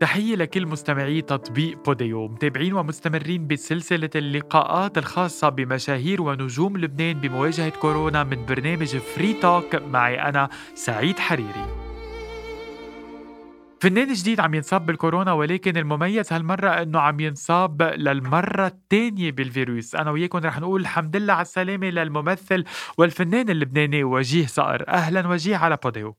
تحية لكل مستمعي تطبيق بوديو متابعين ومستمرين بسلسلة اللقاءات الخاصة بمشاهير ونجوم لبنان بمواجهة كورونا من برنامج Free Talk معي أنا سعيد حريري. فنان جديد عم ينصاب بالكورونا ولكن المميز هالمرة إنه عم ينصاب للمرة الثانية بالفيروس، أنا وياكم رح نقول الحمد لله على السلامة للممثل والفنان اللبناني وجيه صقر، أهلا وجيه على بوديو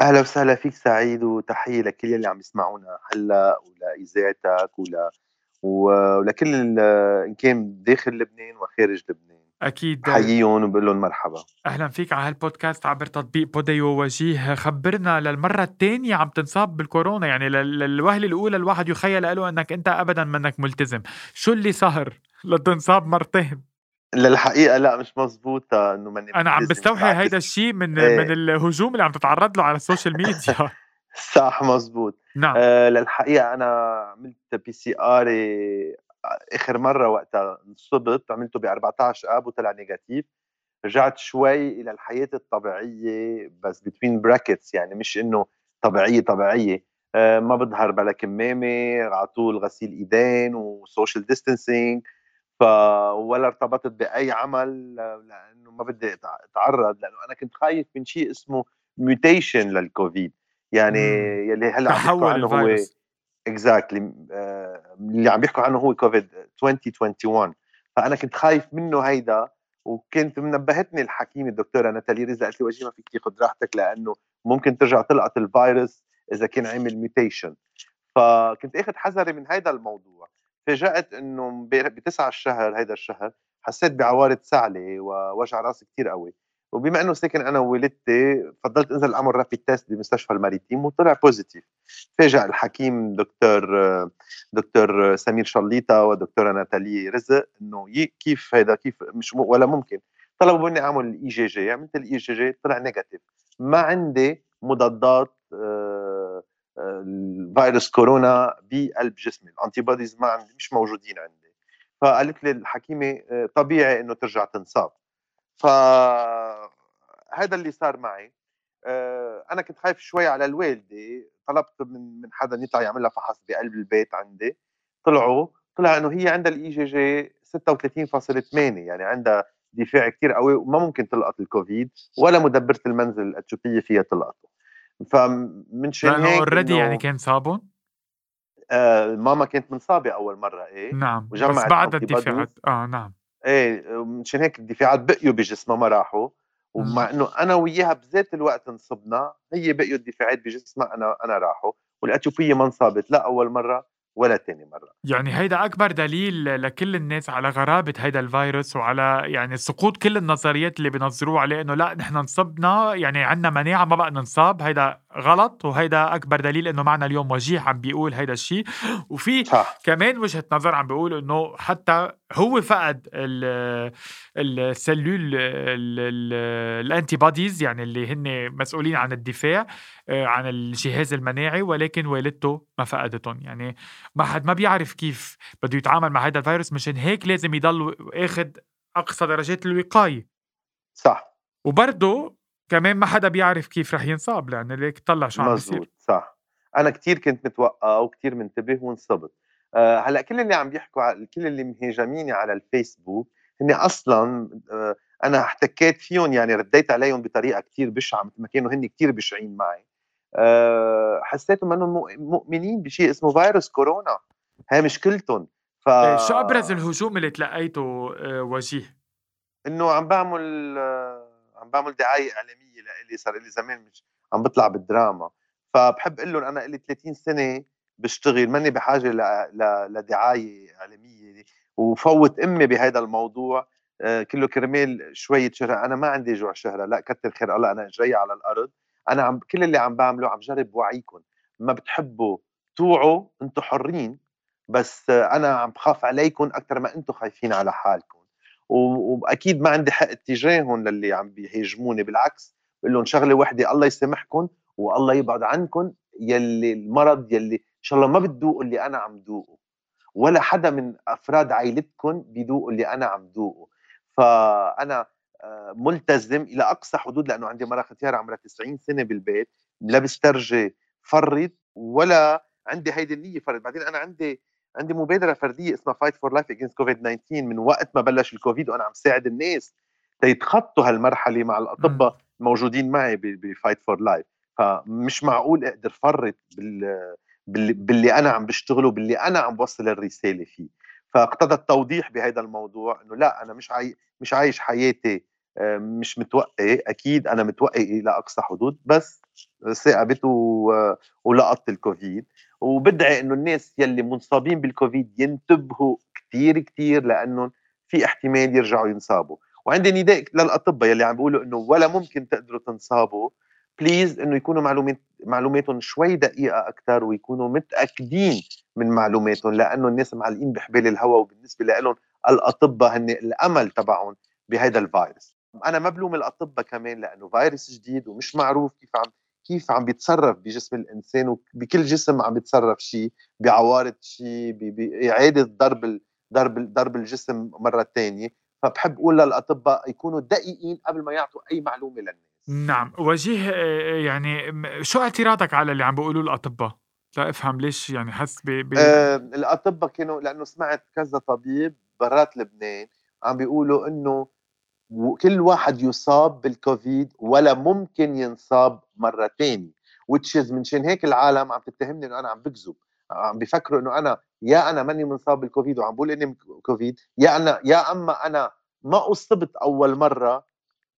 أهلا وسهلا فيك سعيد وتحية لكل اللي عم يسمعونا هلأ ولإذاعتك ول... ولكل إن كان داخل لبنان وخارج لبنان. أكيد. بحييهم وبقول لهم مرحبا. أهلا فيك على هالبودكاست عبر تطبيق بوديو وجيه خبرنا للمرة الثانية عم تنصاب بالكورونا يعني للوهلة الأولى الواحد يخيل له أنك أنت أبدا منك ملتزم. شو اللي صار لتنصاب مرتين؟ للحقيقة لا مش مزبوطة إنه ماني أنا عم بستوحي هيدا الشيء من إيه. من الهجوم اللي عم تتعرض له على ال social media. صح مزبوط نعم. آه للحقيقة أنا عملت PCR آخر مرة وقتها انصبت عملته ب 14 آب وطلع negative. رجعت شوي إلى الحياة الطبيعية بس between brackets يعني مش إنه طبيعية طبيعية. آه ما بظهر بلا كمامة على طول غسيل إيدين و social distancing ف ولا ارتبطت بأي عمل لأنه ما بدي أتعرض لأنه أنا كنت خايف من شيء اسمه mutation للكوفيد يعني إمم. يلي هلأ عم يحكوا عنه هو exactly آه، اللي عم بيحكوا عنه هو كوفيد 2021 فأنا كنت خايف منه هيدا وكنت منبهتني الحكيمة الدكتورة ناتالي رزا قالت لي وجيه ما فيك تاخذ راحتك لأنه ممكن ترجع تلقط الفيروس إذا كان عامل mutation فكنت أخذ حذري من هيدا الموضوع. تفاجأت إنه بتسعة الشهر هيدا الشهر حسيت بعوارض سعلة ووجع راس كتير قوي. وبما إنه ساكن أنا ووالدتي فضلت أنزل أعمل rapid test بمستشفى الماريتيم وطلع positive تفاجأ الحكيم دكتور دكتور سمير شليطة ودكتورة ناتالي رزق إنه كيف هيدا كيف مش ولا ممكن. طلبوا مني أعمل ال IgG عملت ال IgG طلع negative ما عندي مضادات آه الفيروس كورونا بقلب جسمي. ال antibodies ما عندي مش موجودين عندي. فقالت لي الحكيمة آه، طبيعي إنه ترجع تنصاب. فهذا اللي صار معي. آه، أنا كنت خايف شوي على الوالدة. طلبت من من حدا يطلع يعمل لها فحص بقلب البيت عندي. طلعوا. طلع إنه هي عندها الاي جي جي 36.8 يعني عندها دفاع كثير قوي وما ممكن تلقط الكوفيد ولا مدبرة المنزل الأتيوبية فيها تلقطه فمن شان هيك اوريدي يعني كان صابون؟ آه ماما كانت منصابه أول مرة إيه؟ نعم بس بعد الدفاعات آه نعم. إيه مشان هيك الدفاعات بقيوا بجسمها ما راحوا. ومع إنه أنا وياها بذات الوقت انصبنا هي بقيوا الدفاعات بجسمها أنا أنا راحوا. والاتيوبيه ما انصابت لا أول مرة. ولا تاني مرة. يعني هيدا أكبر دليل لكل الناس على غرابة هيدا الفيروس وعلى يعني سقوط كل النظريات اللي بينظروه عليه إنه لا نحن انصبنا يعني عندنا مناعة ما بقى ننصاب هيدا غلط وهيدا أكبر دليل إنه معنا اليوم وجيه عم بيقول هيدا الشيء وفي صح. كمان وجهة نظر عم بيقول إنه حتى هو فقد السلول الانتي بوديز يعني اللي هن مسؤولين عن الدفاع آه، عن الجهاز المناعي ولكن والدته ما فقدتهم. يعني ما حد ما بيعرف كيف بده يتعامل مع هذا الفيروس مشان هيك لازم يضل اخذ أقصى درجات الوقاية. صح. وبرضه كمان ما حدا بيعرف كيف رح ينصاب لأن ليك طلع شو عم بيصير. صح. أنا كتير كنت متوقع وكتير منتبه وانصبت. أه هلأ كل اللي عم بيحكوا على كل اللي مهاجميني على الفيسبوك هن أصلا أه أنا احتكيت فيهم يعني رديت عليهم بطريقة كتير بشعة مثل ما كانوا هن كتير بشعين معي. أه حسيتهم إنهم مؤمنين بشيء اسمه فيروس كورونا. هي مشكلتهم ف شو أبرز الهجوم اللي تلقيته أه وجيه؟ إنه عم بعمل أه عم بعمل دعاية إعلامية لإلي صار لي زمان مش عم بطلع بالدراما. فبحب أقول لهم أنا لي 30 سنة بشتغل ماني بحاجة ل... ل... لدعاية إعلامية. وفوت أمي بهذا الموضوع آه، كله كرمال شوية شهره أنا ما عندي جوع شهره لا كتر خير الله أنا جاي على الأرض. أنا عم كل اللي عم بعمله عم جرب وعيكم. ما بتحبوا توعوا أنتم حرين. بس أنا عم بخاف عليكم أكثر ما أنتم خايفين على حالكم. وأكيد ما عندي حق اتجاههم للي عم بيهاجموني بالعكس بقول لهم شغلة وحدة الله يسامحكم والله يبعد عنكم يلي المرض يلي إن شاء الله ما بتذوقوا اللي أنا عم ذوقه ولا حدا من أفراد عائلتكم بيذوقوا اللي أنا عم ذوقه فأنا آه، ملتزم إلى أقصى حدود لأنه عندي مرأة ختيار عمرها 90 سنة بالبيت لا بسترجي فرط ولا عندي هيدي النية فرد بعدين أنا عندي عندي مبادرة فردية اسمها Fight for Life against COVID 19 من وقت ما بلش الكوفيد وأنا عم ساعد الناس تيتخطوا هالمرحلة مع الأطباء الموجودين معي ب Fight for Life فمش معقول أقدر فرط بال باللي, أنا عم بشتغله باللي أنا عم بوصل الرسالة فيه. فاقتضى التوضيح بهذا الموضوع إنه لا أنا مش عاي... مش عايش حياتي آه، مش متوقي أكيد أنا متوقي إلى أقصى حدود بس ثاقبت و... ولقطت الكوفيد. وبدعي إنه الناس يلي منصابين بالكوفيد ينتبهوا كثير كثير لأنه في احتمال يرجعوا ينصابوا. وعندي نداء للأطباء يلي عم بيقولوا إنه ولا ممكن تقدروا تنصابوا. بليز إنه يكونوا معلومات معلوماتهم شوي دقيقة أكثر ويكونوا متأكدين من معلوماتهم لأنه الناس معلقين بحبال الهواء وبالنسبة لهم الأطباء هن الأمل تبعهم بهذا الفيروس. أنا ما بلوم الأطباء كمان لأنه فيروس جديد ومش معروف كيف عم كيف عم بيتصرف بجسم الإنسان وبكل جسم عم بيتصرف شيء بعوارض شيء بإعادة ضرب ضرب ضرب الجسم مرة ثانية فبحب أقول للأطباء يكونوا دقيقين قبل ما يعطوا أي معلومة للناس. نعم. وجيه يعني شو اعتراضك على اللي عم بيقولوه الأطباء؟ لا أفهم ليش يعني حس ب, ب... آه الأطباء كانوا لأنه سمعت كذا طبيب برات لبنان عم بيقولوا إنه وكل واحد يصاب بالكوفيد ولا ممكن ينصاب مرة تانية وتشيز منشان هيك العالم عم تتهمني إنه أنا عم بكذب. عم بيفكروا إنه أنا يا أنا ماني منصاب بالكوفيد وعم بقول إني كوفيد يا أنا يا أما أنا ما أصبت أول مرة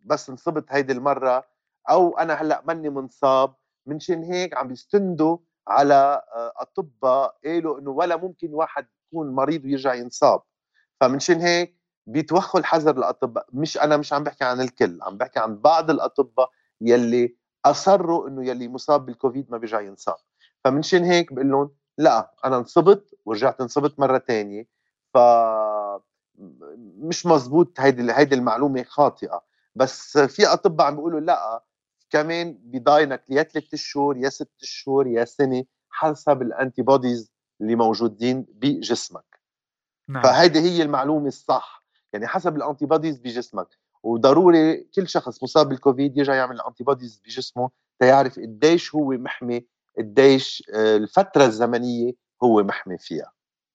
بس انصبت هيدي المرة أو أنا هلأ ماني منصاب. منشان هيك عم بيستندوا على آه، أطباء قالوا إنه ولا ممكن واحد يكون مريض ويرجع ينصاب. فمنشان هيك بيتوخوا الحذر الاطباء مش أنا مش عم بحكي عن الكل عم بحكي عن بعض الأطباء يلي أصروا إنه يلي مصاب بالكوفيد ما بيرجع ينصاب. فمنشان هيك بقول لهم لا أنا انصبت ورجعت انصبت مرة ثانية ف مش مزبوط هيدي هيدي المعلومة خاطئة. بس في أطباء عم بيقولوا لا كمان بضاينك يا ثلاث شهور يا ست شهور يا سنة حسب ال antibodies اللي موجودين بجسمك. نعم. فهيدي هي المعلومة الصح. يعني حسب ال antibodies بجسمك. وضروري كل شخص مصاب بالكوفيد يرجع يعمل ال antibodies بجسمه تيعرف قديش هو محمي قديش آه، الفترة الزمنية هو محمي فيها.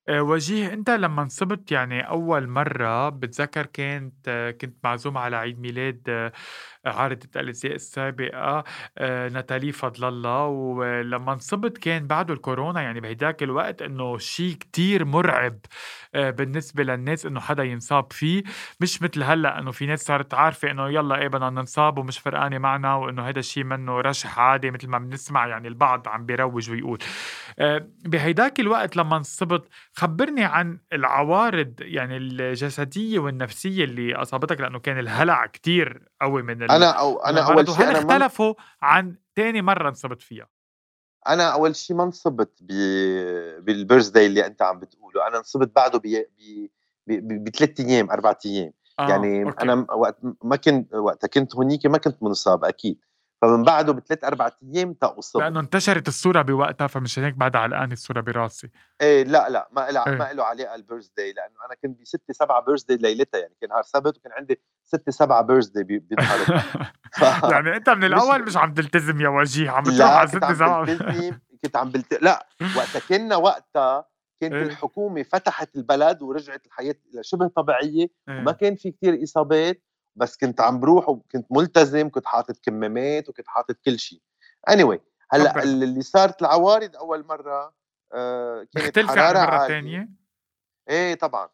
آه، وجيه أنت لمّا انصبت يعني أول مرّة بتذكّر كانت كنت معزوم على عيد ميلاد آه، عارضة الأزياء السابقة آه، ناتالي فضل الله ولمّا انصبت كان بعده الكورونا يعني بهيداك الوقت إنه شيء كتير مُرعب بالنسبة للناس إنه حدا ينصاب فيه، مش متل هلّأ إنه في ناس صارت عارفة إنه يلّا إيه بدنا ننصاب ومش فرقانة معنا وإنه هيدا الشيء منّه رشح عادي متل ما بنسمع يعني البعض عم بيروّج ويقول. بهيداك الوقت لمّا انصبت خبّرني عن العوارض يعني الجسدية والنفسية اللي أصابتك لإنه كان الهلع كتير قوي من ال أنا أو أنا أول شيء هل اختلفوا عن تاني مرّة انصبت فيها؟ أنا أول شيء ما انصبت ب بال birthday اللي أنت عم بتقوله، أنا انصبت بعده بثلاث أيام أربع أيام، آه، يعني okay. أنا وقت ما كنت وقتها كنت هونيك ما كنت منصاب أكيد. فمن بعده بثلاث أربع أيام تقصد لأنه انتشرت الصورة بوقتها فمشان هيك بعدها علقانه الصورة براسي إيه لا لا ما لها إيه؟ ما له علاقه ال birthday لأنه أنا كنت بستة سبعة birthday ليلتها يعني كان نهار سبت وكان عندي ستة سبعة birthday بنهار ف... يعني أنت من الأول مش, مش عم تلتزم يا وجيه عم تروح على ستة سبعة كنت عم بلت... لا وقتها كنا وقتها كانت إيه؟ الحكومة فتحت البلد ورجعت الحياة شبه طبيعية إيه؟ وما كان في كتير إصابات بس كنت عم بروح وكنت ملتزم كنت حاطط كمامات وكنت حاطط كل شيء anyway هلأ اللي صارت العوارض أول مرة آه كانت حرارة مرة ثانية إيه طبعا.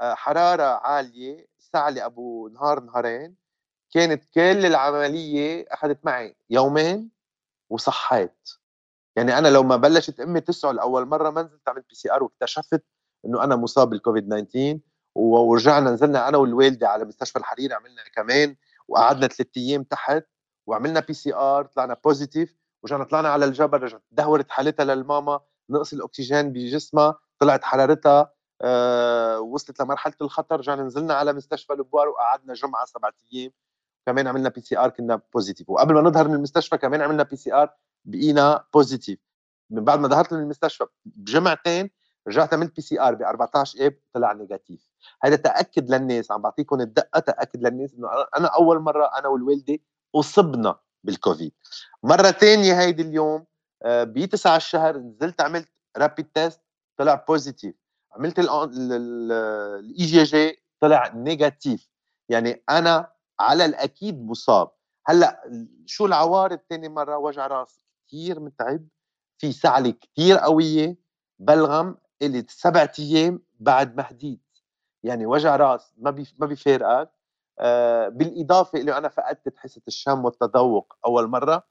آه حرارة عالية سعلي ابو نهار نهارين. كانت كل العملية أخذت معي يومين وصحيت. يعني أنا لو ما بلشت أمي تسعل اول مرة ما نزلت عملت PCR واكتشفت إنه أنا مصاب بالكوفيد 19 ورجعنا نزلنا أنا والوالدة على مستشفى الحريري عملنا كمان وقعدنا ثلاث أيام تحت وعملنا PCR طلعنا positive ورجعنا طلعنا على الجبل رجعت دهورت حالتها للماما نقص الأكسجين بجسمها طلعت حرارتها أه وصلت لمرحلة الخطر رجعنا نزلنا على مستشفى البوار وقعدنا جمعة سبعة أيام. كمان عملنا PCR كنا positive وقبل ما نظهر من المستشفى كمان عملنا PCR بقينا positive من بعد ما ظهرت من المستشفى بجمعتين رجعت عملت PCR ب 14 اب طلع negative. هذا تأكد للناس عم بعطيكم الدقة تأكد للناس إنه أنا أول مرة أنا والوالدة أصبنا بالكوفيد مرة ثانية هيدي اليوم ب 9 الشهر نزلت عملت rapid test طلع positive عملت ال IgG طلع negative. يعني أنا على الأكيد مصاب. هلأ شو العوارض ثاني مرة؟ وجع راس كثير متعب في سعلة كثير قوية بلغم اللي سبعة أيام بعد ما يعني وجع رأس ما بي ما بيفارقك. آه بالإضافة اللي أنا فقدت حاسه الشم والتذوق أول مرة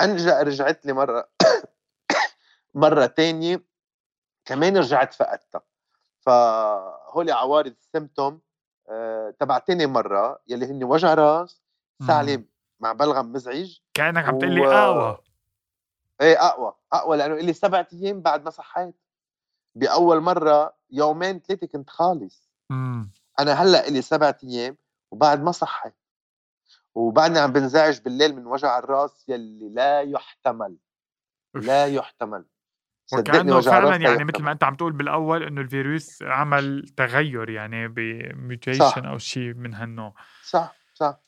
أنجا رجعت لي مرة مرة ثانية كمان رجعت فقدتها. فهول عوارض السيمتوم آه تبع تاني مرة يلي هن وجع رأس سعلي مع بلغم مزعج كأنك عم تقول لي. أقوى. إيه أقوى أقوى لأنه لي سبعة أيام بعد ما صحيت. بأول مرة يومين ثلاثة كنت خالص. مم. أنا هلأ لي سبعة أيام وبعد ما صحيت. وبعدني عم بنزعج بالليل من وجع الراس يلي لا يحتمل. لا يحتمل. وكأنه فعلا يعني مثل ما أنت عم تقول بالأول إنه الفيروس عمل تغير يعني ب mutation أو شيء من هالنوع. صح صح.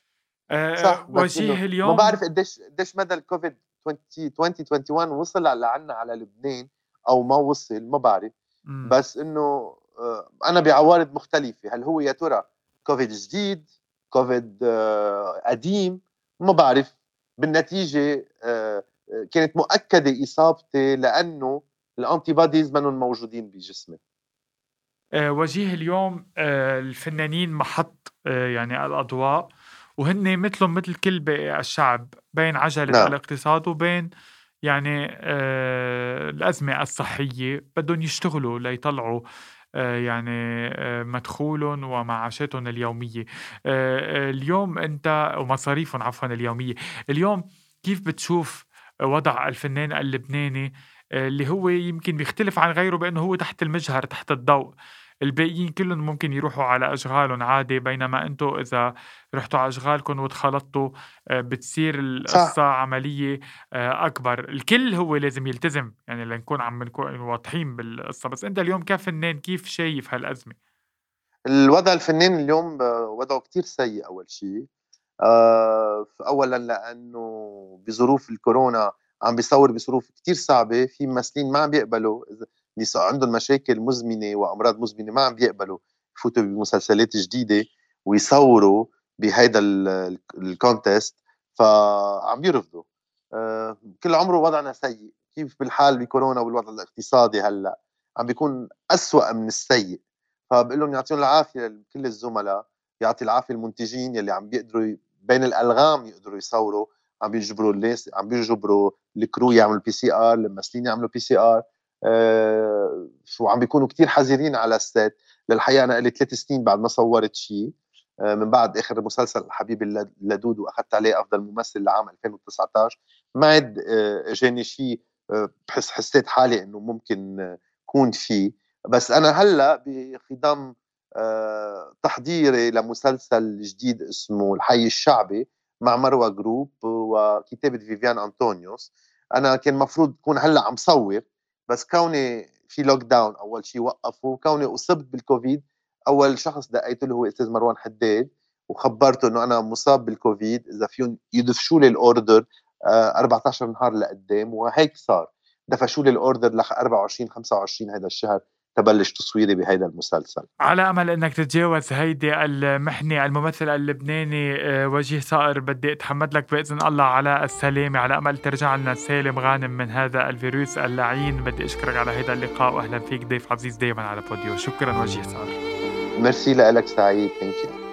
آه صح وجيه اليوم ما بعرف قديش قديش مدى الكوفيد 2021 وصل لعنا على لبنان أو ما وصل ما بعرف. بس إنه آه أنا بعوارض مختلفة. هل هو يا ترى كوفيد جديد كوفيد آه قديم؟ ما بعرف. بالنتيجة آه كانت مؤكدة إصابتي لأنه الانتي بوديز منهم موجودين بجسمي. وجيه اليوم الفنانين محط يعني الأضواء وهن مثلهم مثل كل باقي الشعب بين عجلة نعم. الاقتصاد وبين يعني آه الأزمة الصحية بدهم يشتغلوا ليطلعوا آه يعني آه مدخولهم ومعاشاتهم اليومية. آه اليوم أنت ومصاريفهم عفوا اليومية. اليوم كيف بتشوف وضع الفنان اللبناني اللي هو يمكن بيختلف عن غيره بأنه هو تحت المجهر تحت الضوء؟ الباقيين كلهم ممكن يروحوا على أشغالهم عادي بينما أنتم إذا رحتوا على اشغالكم وتخلطتوا آه، بتصير القصة صح. عملية آه، أكبر. الكل هو لازم يلتزم يعني لنكون عم نكون واضحين بالقصة. بس أنت اليوم كفنان كيف شايف هالأزمة؟ الوضع الفنان اليوم وضعه كتير سيء أول شيء آه، اولا لأنه بظروف الكورونا عم بيصور بظروف كتير صعبة في ممثلين ما عم بيقبلوا اللي عندهم مشاكل مزمنة وأمراض مزمنة ما عم بيقبلوا يفوتوا بمسلسلات جديدة ويصوروا بهيدا الكونتست فعم بيرفضوا. آه، كل عمره وضعنا سيء كيف بالحال بكورونا والوضع الاقتصادي هلأ عم بيكون أسوأ من السيء. فبقول لهم يعطيهم العافية لكل الزملاء يعطي العافية المنتجين يلي عم بيقدروا بين الألغام يقدروا يصوروا عم بيجبروا الناس عم بيجبروا ال crew يعملوا PCR الممثلين يعملوا PCR وعم بيكونوا كتير حذرين على ال set للحقيقة أنا لي ثلاث سنين بعد ما صورت شيء أه من بعد آخر مسلسل حبيب اللدود وأخذت عليه أفضل ممثل لعام 2019 ما عاد أه أجاني شيء بحس حسيت حالي إنه ممكن كون فيه بس أنا هلأ بخضم تحضيري لمسلسل جديد اسمه الحي الشعبي مع مروى جروب وكتابة فيفيان أنطونيوس. أنا كان المفروض كون هلأ عم صور بس كوني في lockdown أول شيء وقفوا كوني أصبت بالكوفيد أول شخص دقيت له هو أستاذ مروان حداد وخبرته إنه أنا مصاب بالكوفيد إذا فيهم يدفشوا لي ال order 14 نهار لقدام وهيك صار. دفشوا لي ال order ل 24 25 هذا الشهر. تبلش تصويري بهيدا المسلسل. على أمل إنك تتجاوز هيدي المحنه الممثل اللبناني آه، وجيه صقر بدي أتحمد لك بإذن الله على السلامة. على أمل ترجع لنا سالم غانم من هذا الفيروس اللعين. بدي أشكرك على هذا اللقاء واهلا فيك ضيف عزيز دائما على بوديو شكرا وجيه صقر. ميرسي لك سعيد. thank you